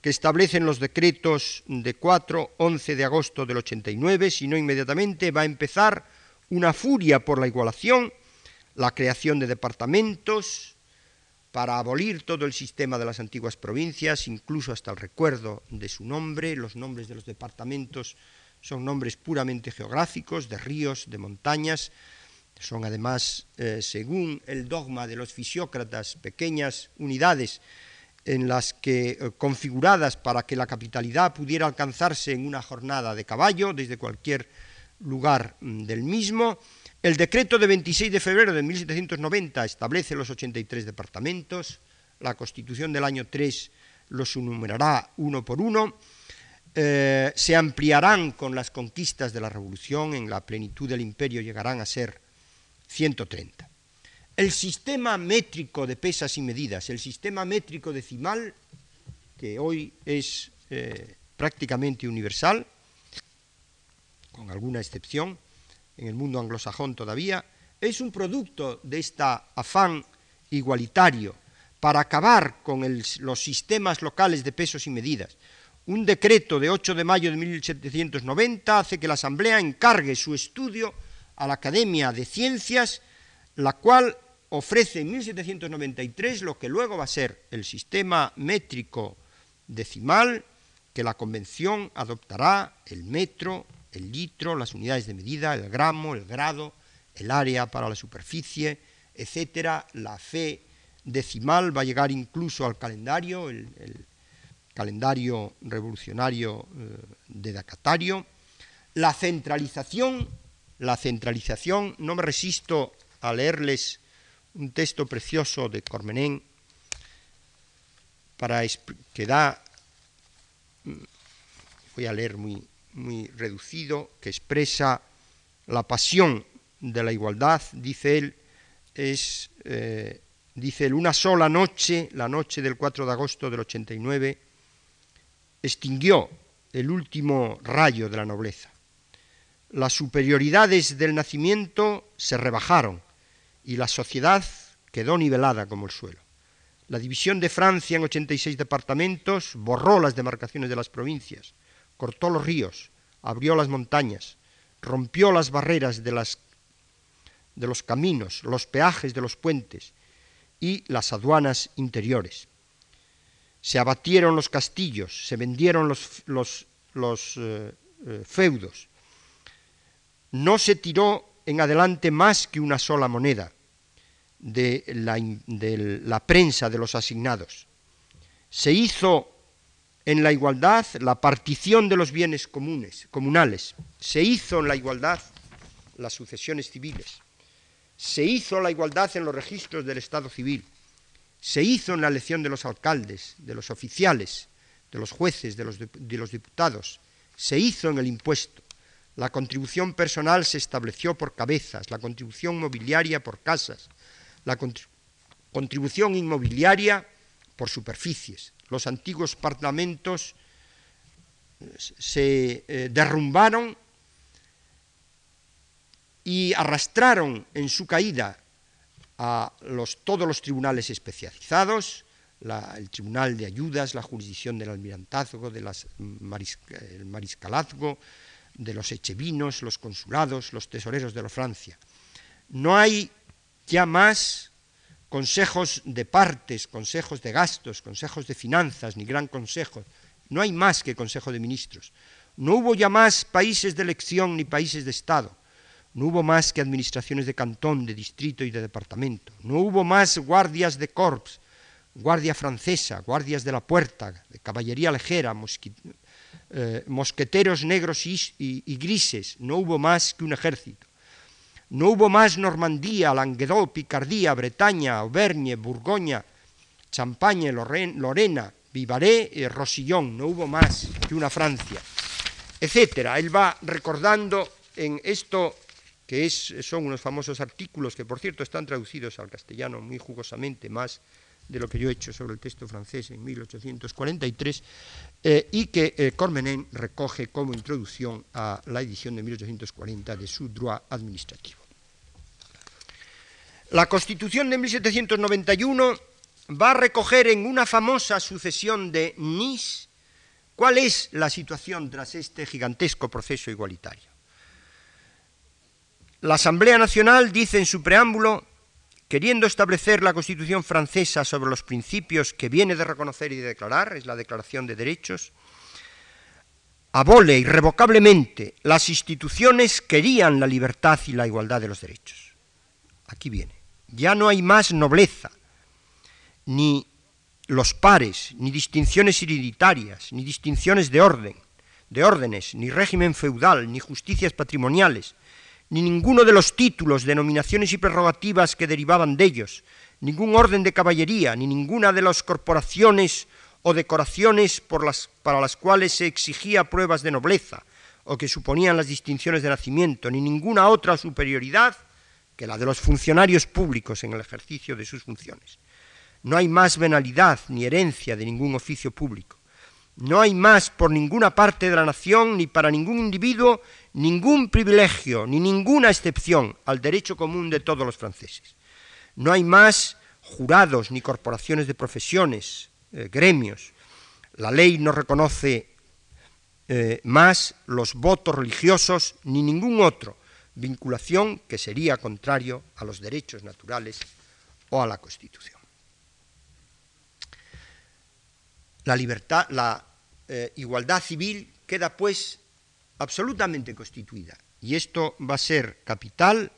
que establecen los decretos de 4, 11 de agosto del 89, sino inmediatamente va a empezar una furia por la igualación, la creación de departamentos, para abolir todo el sistema de las antiguas provincias, incluso hasta el recuerdo de su nombre. Los nombres de los departamentos son nombres puramente geográficos, de ríos, de montañas. Son además, eh, según el dogma de los fisiócratas, pequeñas unidades en las que eh, configuradas para que la capitalidad pudiera alcanzarse en una jornada de caballo desde cualquier lugar mm, del mismo el decreto de 26 de febrero de 1790 establece los 83 departamentos, la Constitución del año 3 los enumerará uno por uno, eh, se ampliarán con las conquistas de la Revolución, en la plenitud del imperio llegarán a ser 130. El sistema métrico de pesas y medidas, el sistema métrico decimal, que hoy es eh, prácticamente universal, con alguna excepción, en el mundo anglosajón todavía, es un producto de este afán igualitario para acabar con los sistemas locales de pesos y medidas. Un decreto de 8 de mayo de 1790 hace que la Asamblea encargue su estudio a la Academia de Ciencias, la cual ofrece en 1793 lo que luego va a ser el sistema métrico decimal que la Convención adoptará, el metro, el litro, las unidades de medida, el gramo, el grado, el área para la superficie, etcétera. La fe decimal va a llegar incluso al calendario, el, calendario revolucionario eh, de Dacatario. La centralización, la centralización, no me resisto a leerles un texto precioso de Cormenén para que da, mm, voy a leer muy, muy reducido que expresa la pasión de la igualdad, dice él, es, eh, dice él, una sola noche, la noche del 4 de agosto del 89, extinguió el último rayo de la nobleza. Las superioridades del nacimiento se rebajaron y la sociedad quedó nivelada como el suelo. La división de Francia en 86 departamentos borró las demarcaciones de las provincias cortó los ríos, abrió las montañas, rompió las barreras de, las, de los caminos, los peajes de los puentes y las aduanas interiores. Se abatieron los castillos, se vendieron los, los, los eh, eh, feudos. No se tiró en adelante más que una sola moneda de la, de la prensa de los asignados. Se hizo en la igualdad la partición de los bienes comunes, comunales. Se hizo en la igualdad las sucesiones civiles. Se hizo la igualdad en los registros del Estado civil. Se hizo en la elección de los alcaldes, de los oficiales, de los jueces, de los, de los diputados. Se hizo en el impuesto. La contribución personal se estableció por cabezas, la contribución mobiliaria por casas, la contribución inmobiliaria por superficies, los antiguos parlamentos se eh, derrumbaron y arrastraron en su caída a todos los tribunales especializados, el Tribunal de Ayudas, la jurisdicción del almirantazgo, del mariscalazgo, de los echevinos, los consulados, los tesoreros de la Francia. No hay ya más consejos de partes, consejos de gastos, consejos de finanzas, ni gran consejo. No hay más que consejo de ministros. No hubo ya más países de elección ni países de Estado. No hubo más que administraciones de cantón, de distrito y de departamento. No hubo más guardias de corps, guardia francesa, guardias de la puerta, de caballería ligera, eh, mosqueteros negros y grises. No hubo más que un ejército. No hubo más Normandía, Languedoc, Picardía, Bretaña, Auvergne, Burgoña, Champagne, Lorena, Vivarais y Rosillón. No hubo más que una Francia, etcétera. Él va recordando en esto que son unos famosos artículos que, por cierto, están traducidos al castellano muy jugosamente, más de lo que yo he hecho sobre el texto francés en 1843, eh, y que eh, Cormenin recoge como introducción a la edición de 1840 de su droit administrativo. La Constitución de 1791 va a recoger en una famosa sucesión de Nice cuál es la situación tras este gigantesco proceso igualitario. La Asamblea Nacional dice en su preámbulo, queriendo establecer la Constitución francesa sobre los principios que viene de reconocer y de declarar, es la Declaración de Derechos, abole irrevocablemente las instituciones que querían la libertad y la igualdad de los derechos. Aquí viene. Ya no hay más nobleza, ni los pares, ni distinciones hereditarias, ni distinciones de orden, de órdenes, ni régimen feudal, ni justicias patrimoniales, ni ninguno de los títulos, denominaciones y prerrogativas que derivaban de ellos, ningún orden de caballería, ni ninguna de las corporaciones o decoraciones para las cuales se exigía pruebas de nobleza o que suponían las distinciones de nacimiento, ni ninguna otra superioridad la de los funcionarios públicos en el ejercicio de sus funciones. No hay más venalidad ni herencia de ningún oficio público. No hay más por ninguna parte de la nación ni para ningún individuo ningún privilegio ni ninguna excepción al derecho común de todos los franceses. No hay más jurados ni corporaciones de profesiones, eh, gremios. La ley no reconoce eh, más los votos religiosos ni ningún otro vinculación que sería contrario a los derechos naturales o a la Constitución. La libertad, la eh, igualdad civil queda pues absolutamente constituida y esto va a ser capital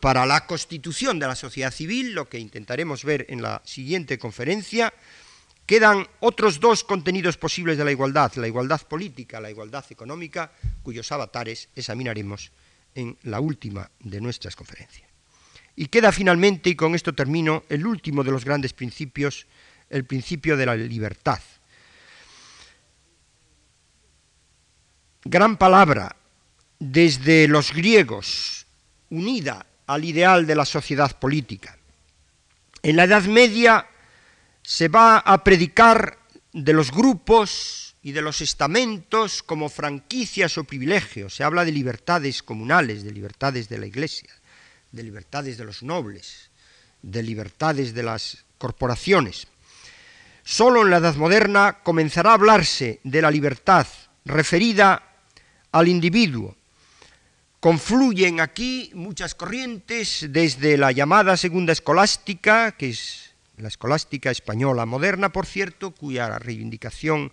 para la constitución de la sociedad civil, lo que intentaremos ver en la siguiente conferencia. Quedan otros dos contenidos posibles de la igualdad, la igualdad política, la igualdad económica, cuyos avatares examinaremos en la última de nuestras conferencias. Y queda finalmente, y con esto termino, el último de los grandes principios, el principio de la libertad, gran palabra desde los griegos, unida al ideal de la sociedad política. En la Edad Media se va a predicar de los grupos y de los estamentos como franquicias o privilegios. Se habla de libertades comunales, de libertades de la Iglesia, de libertades de los nobles, de libertades de las corporaciones. Solo en la Edad Moderna comenzará a hablarse de la libertad referida al individuo. Confluyen aquí muchas corrientes, desde la llamada segunda escolástica, que es la escolástica española moderna, por cierto, cuya reivindicación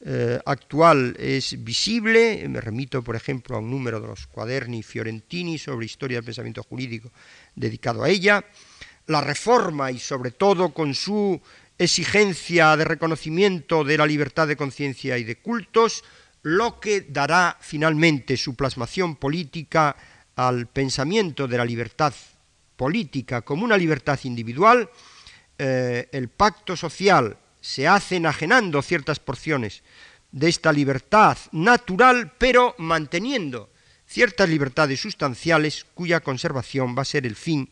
eh, actual es visible. Me remito, por ejemplo, a un número de los cuaderni fiorentini sobre historia del pensamiento jurídico dedicado a ella. La reforma y, sobre todo, con su exigencia de reconocimiento de la libertad de conciencia y de cultos, lo que dará finalmente su plasmación política al pensamiento de la libertad política como una libertad individual, eh, el pacto social se hace enajenando ciertas porciones de esta libertad natural, pero manteniendo ciertas libertades sustanciales cuya conservación va a ser el fin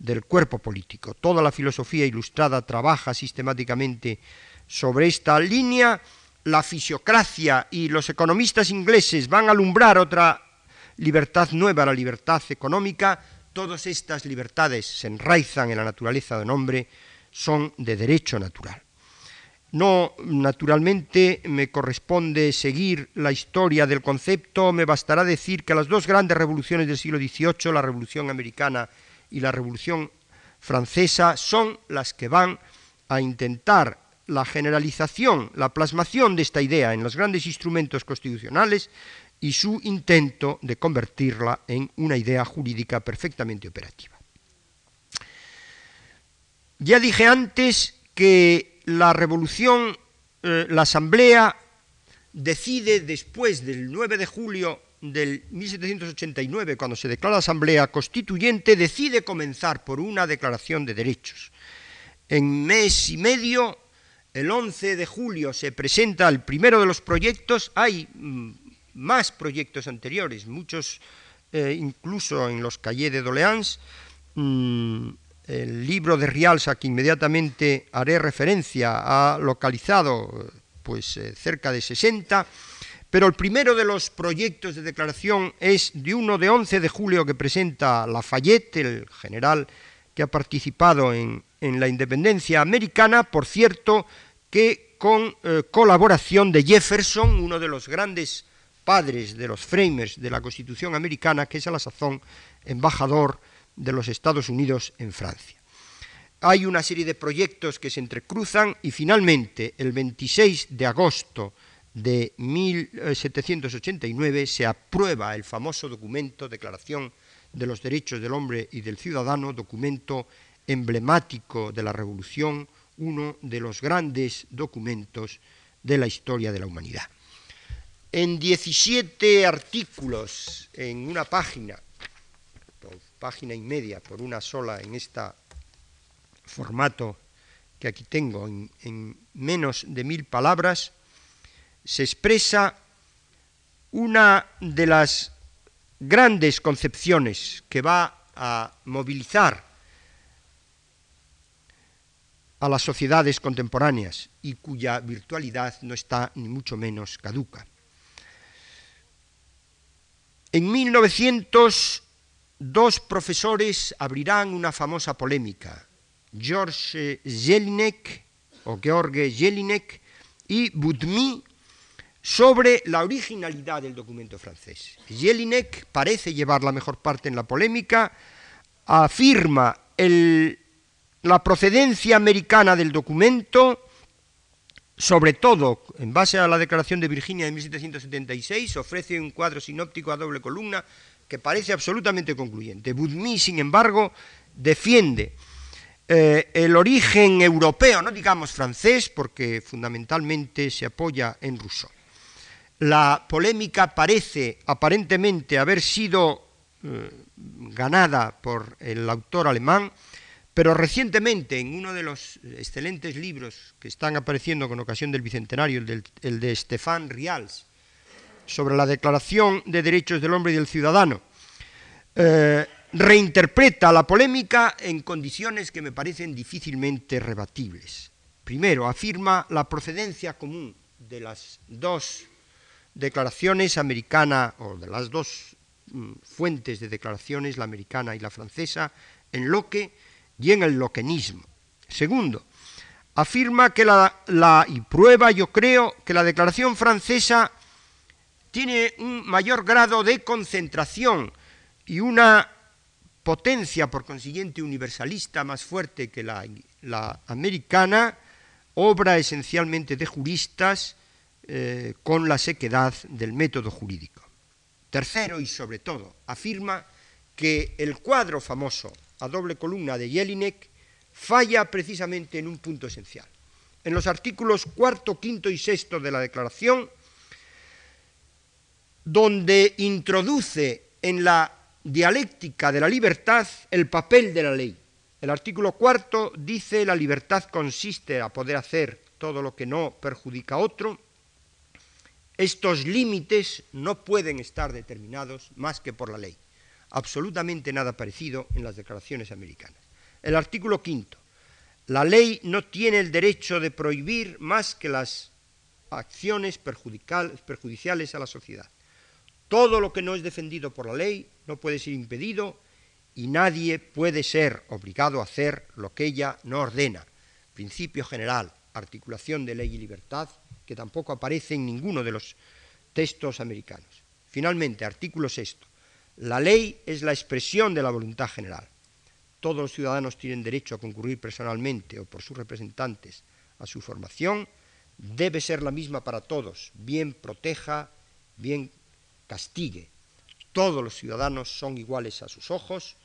del cuerpo político. Toda la filosofía ilustrada trabaja sistemáticamente sobre esta línea la fisiocracia y los economistas ingleses van a alumbrar otra libertad nueva, la libertad económica, todas estas libertades se enraizan en la naturaleza del hombre, son de derecho natural. No, naturalmente, me corresponde seguir la historia del concepto, me bastará decir que las dos grandes revoluciones del siglo XVIII, la Revolución Americana y la Revolución Francesa, son las que van a intentar la generalización, la plasmación de esta idea en los grandes instrumentos constitucionales y su intento de convertirla en una idea jurídica perfectamente operativa. Ya dije antes que la revolución, eh, la asamblea decide después del 9 de julio del 1789, cuando se declara la asamblea constituyente, decide comenzar por una declaración de derechos. En mes y medio el 11 de julio se presenta el primero de los proyectos, hay mm, más proyectos anteriores, muchos eh, incluso en los cahiers de Doleans, mm, el libro de Rialsa que inmediatamente haré referencia ha localizado pues eh, cerca de 60, pero el primero de los proyectos de declaración es de uno de 11 de julio que presenta Lafayette, el general que ha participado en, la independencia americana, por cierto, que con eh, colaboración de Jefferson, uno de los grandes padres de los framers de la Constitución americana, que es a la sazón embajador de los Estados Unidos en Francia. Hay una serie de proyectos que se entrecruzan y finalmente el 26 de agosto de 1789 se aprueba el famoso documento Declaración de los Derechos del Hombre y del Ciudadano, documento emblemático de la Revolución, uno de los grandes documentos de la historia de la humanidad. En 17 artículos, en una página, página y media por una sola en este formato que aquí tengo, en, menos de mil palabras, se expresa una de las grandes concepciones que va a movilizar a las sociedades contemporáneas y cuya virtualidad no está ni mucho menos caduca. En 1900 dos profesores abrirán una famosa polémica, George Jelinek o Jelinek y Boudmy sobre la originalidad del documento francés. Jelinek parece llevar la mejor parte en la polémica, afirma la procedencia americana del documento, sobre todo en base a la Declaración de Virginia de 1776, ofrece un cuadro sinóptico a doble columna que parece absolutamente concluyente. Budmi, sin embargo, defiende eh, el origen europeo, no digamos francés, porque fundamentalmente se apoya en Rousseau. La polémica parece aparentemente haber sido eh, ganada por el autor alemán, pero recientemente en uno de los excelentes libros que están apareciendo con ocasión del Bicentenario, el, el de Stéphane Rials, sobre la Declaración de Derechos del Hombre y del Ciudadano, eh, reinterpreta la polémica en condiciones que me parecen difícilmente rebatibles. Primero, afirma la procedencia común de las dos declaraciones americana o de las dos mm, fuentes de declaraciones, la americana y la francesa, en Locke y en el loquenismo. Segundo, afirma que la, la, y prueba, yo creo, que la declaración francesa tiene un mayor grado de concentración y una potencia, por consiguiente, universalista más fuerte que la, americana, obra esencialmente de juristas eh, con la sequedad del método jurídico. Tercero y sobre todo, afirma que el cuadro famoso a doble columna de Jelinek falla precisamente en un punto esencial. En los artículos cuarto, quinto y sexto de la Declaración donde introduce en la dialéctica de la libertad el papel de la ley. El artículo cuarto dice la libertad consiste a poder hacer todo lo que no perjudica a otro. Estos límites no pueden estar determinados más que por la ley. Absolutamente nada parecido en las declaraciones americanas. El artículo quinto. La ley no tiene el derecho de prohibir más que las acciones perjudiciales a la sociedad. Todo lo que no es defendido por la ley no puede ser impedido y nadie puede ser obligado a hacer lo que ella no ordena. Principio general, articulación de ley y libertad, que tampoco aparece en ninguno de los textos americanos. Finalmente, artículo sexto. La ley es la expresión de la voluntad general. Todos los ciudadanos tienen derecho a concurrir personalmente o por sus representantes a su formación. Debe ser la misma para todos, bien proteja, bien castigue. Todos los ciudadanos son iguales a sus ojos,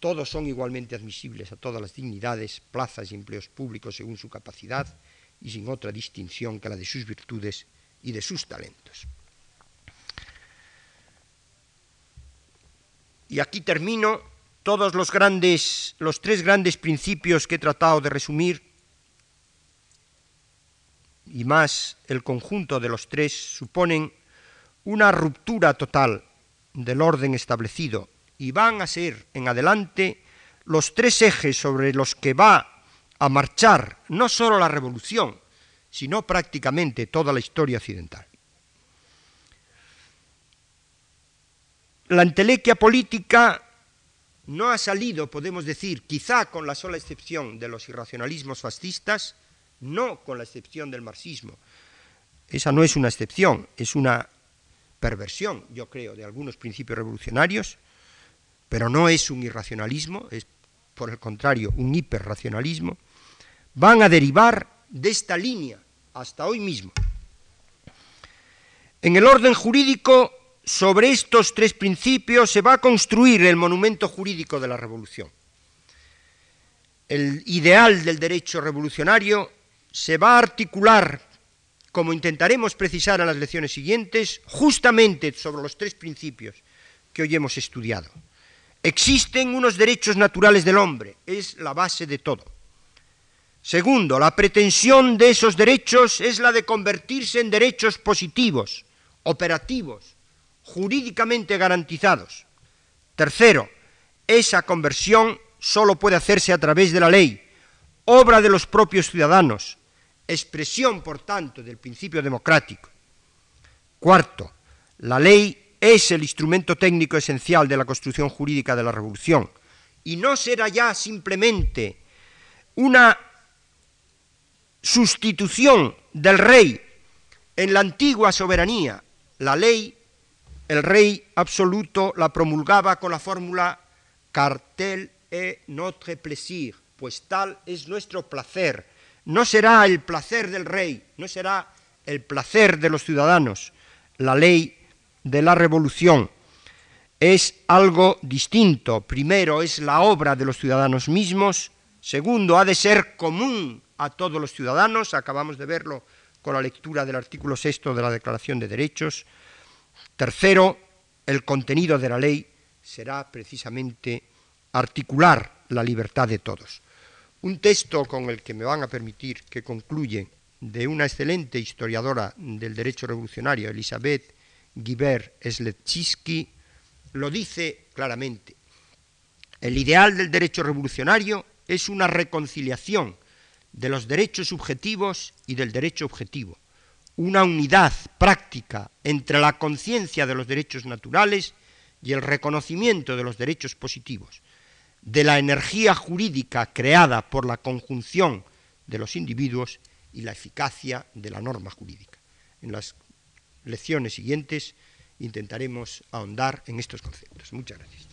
todos son igualmente admisibles a todas las dignidades, plazas y empleos públicos según su capacidad y sin otra distinción que la de sus virtudes y de sus talentos. Y aquí termino todos los grandes, los tres grandes principios que he tratado de resumir y más el conjunto de los tres suponen una ruptura total del orden establecido y van a ser en adelante los tres ejes sobre los que va a marchar no solo la revolución, sino prácticamente toda la historia occidental. La entelequia política no ha salido, podemos decir, quizá con la sola excepción de los irracionalismos fascistas, no con la excepción del marxismo. Esa no es una excepción, es una perversión, yo creo, de algunos principios revolucionarios, pero no es un irracionalismo, es por el contrario un hiperracionalismo, van a derivar de esta línea hasta hoy mismo. En el orden jurídico, sobre estos tres principios se va a construir el monumento jurídico de la revolución. El ideal del derecho revolucionario se va a articular, como intentaremos precisar en las lecciones siguientes, justamente sobre los tres principios que hoy hemos estudiado. Existen unos derechos naturales del hombre, es la base de todo. Segundo, la pretensión de esos derechos es la de convertirse en derechos positivos, operativos, jurídicamente garantizados. Tercero, esa conversión solo puede hacerse a través de la ley, obra de los propios ciudadanos, expresión, por tanto, del principio democrático. Cuarto, la ley es el instrumento técnico esencial de la construcción jurídica de la revolución y no será ya simplemente una sustitución del rey en la antigua soberanía, la ley, el rey absoluto la promulgaba con la fórmula cartel et notre plaisir, pues tal es nuestro placer. No será el placer del rey, no será el placer de los ciudadanos. La ley de la revolución es algo distinto. Primero, es la obra de los ciudadanos mismos. Segundo, ha de ser común a todos los ciudadanos, acabamos de verlo con la lectura del artículo sexto de la Declaración de Derechos. Tercero, el contenido de la ley será precisamente articular la libertad de todos. Un texto con el que me van a permitir que concluye de una excelente historiadora del derecho revolucionario, Elizabeth Guibert Sletczynski, lo dice claramente. El ideal del derecho revolucionario es una reconciliación de los derechos subjetivos y del derecho objetivo, una unidad práctica entre la conciencia de los derechos naturales y el reconocimiento de los derechos positivos, de la energía jurídica creada por la conjunción de los individuos y la eficacia de la norma jurídica. En las lecciones siguientes intentaremos ahondar en estos conceptos. Muchas gracias.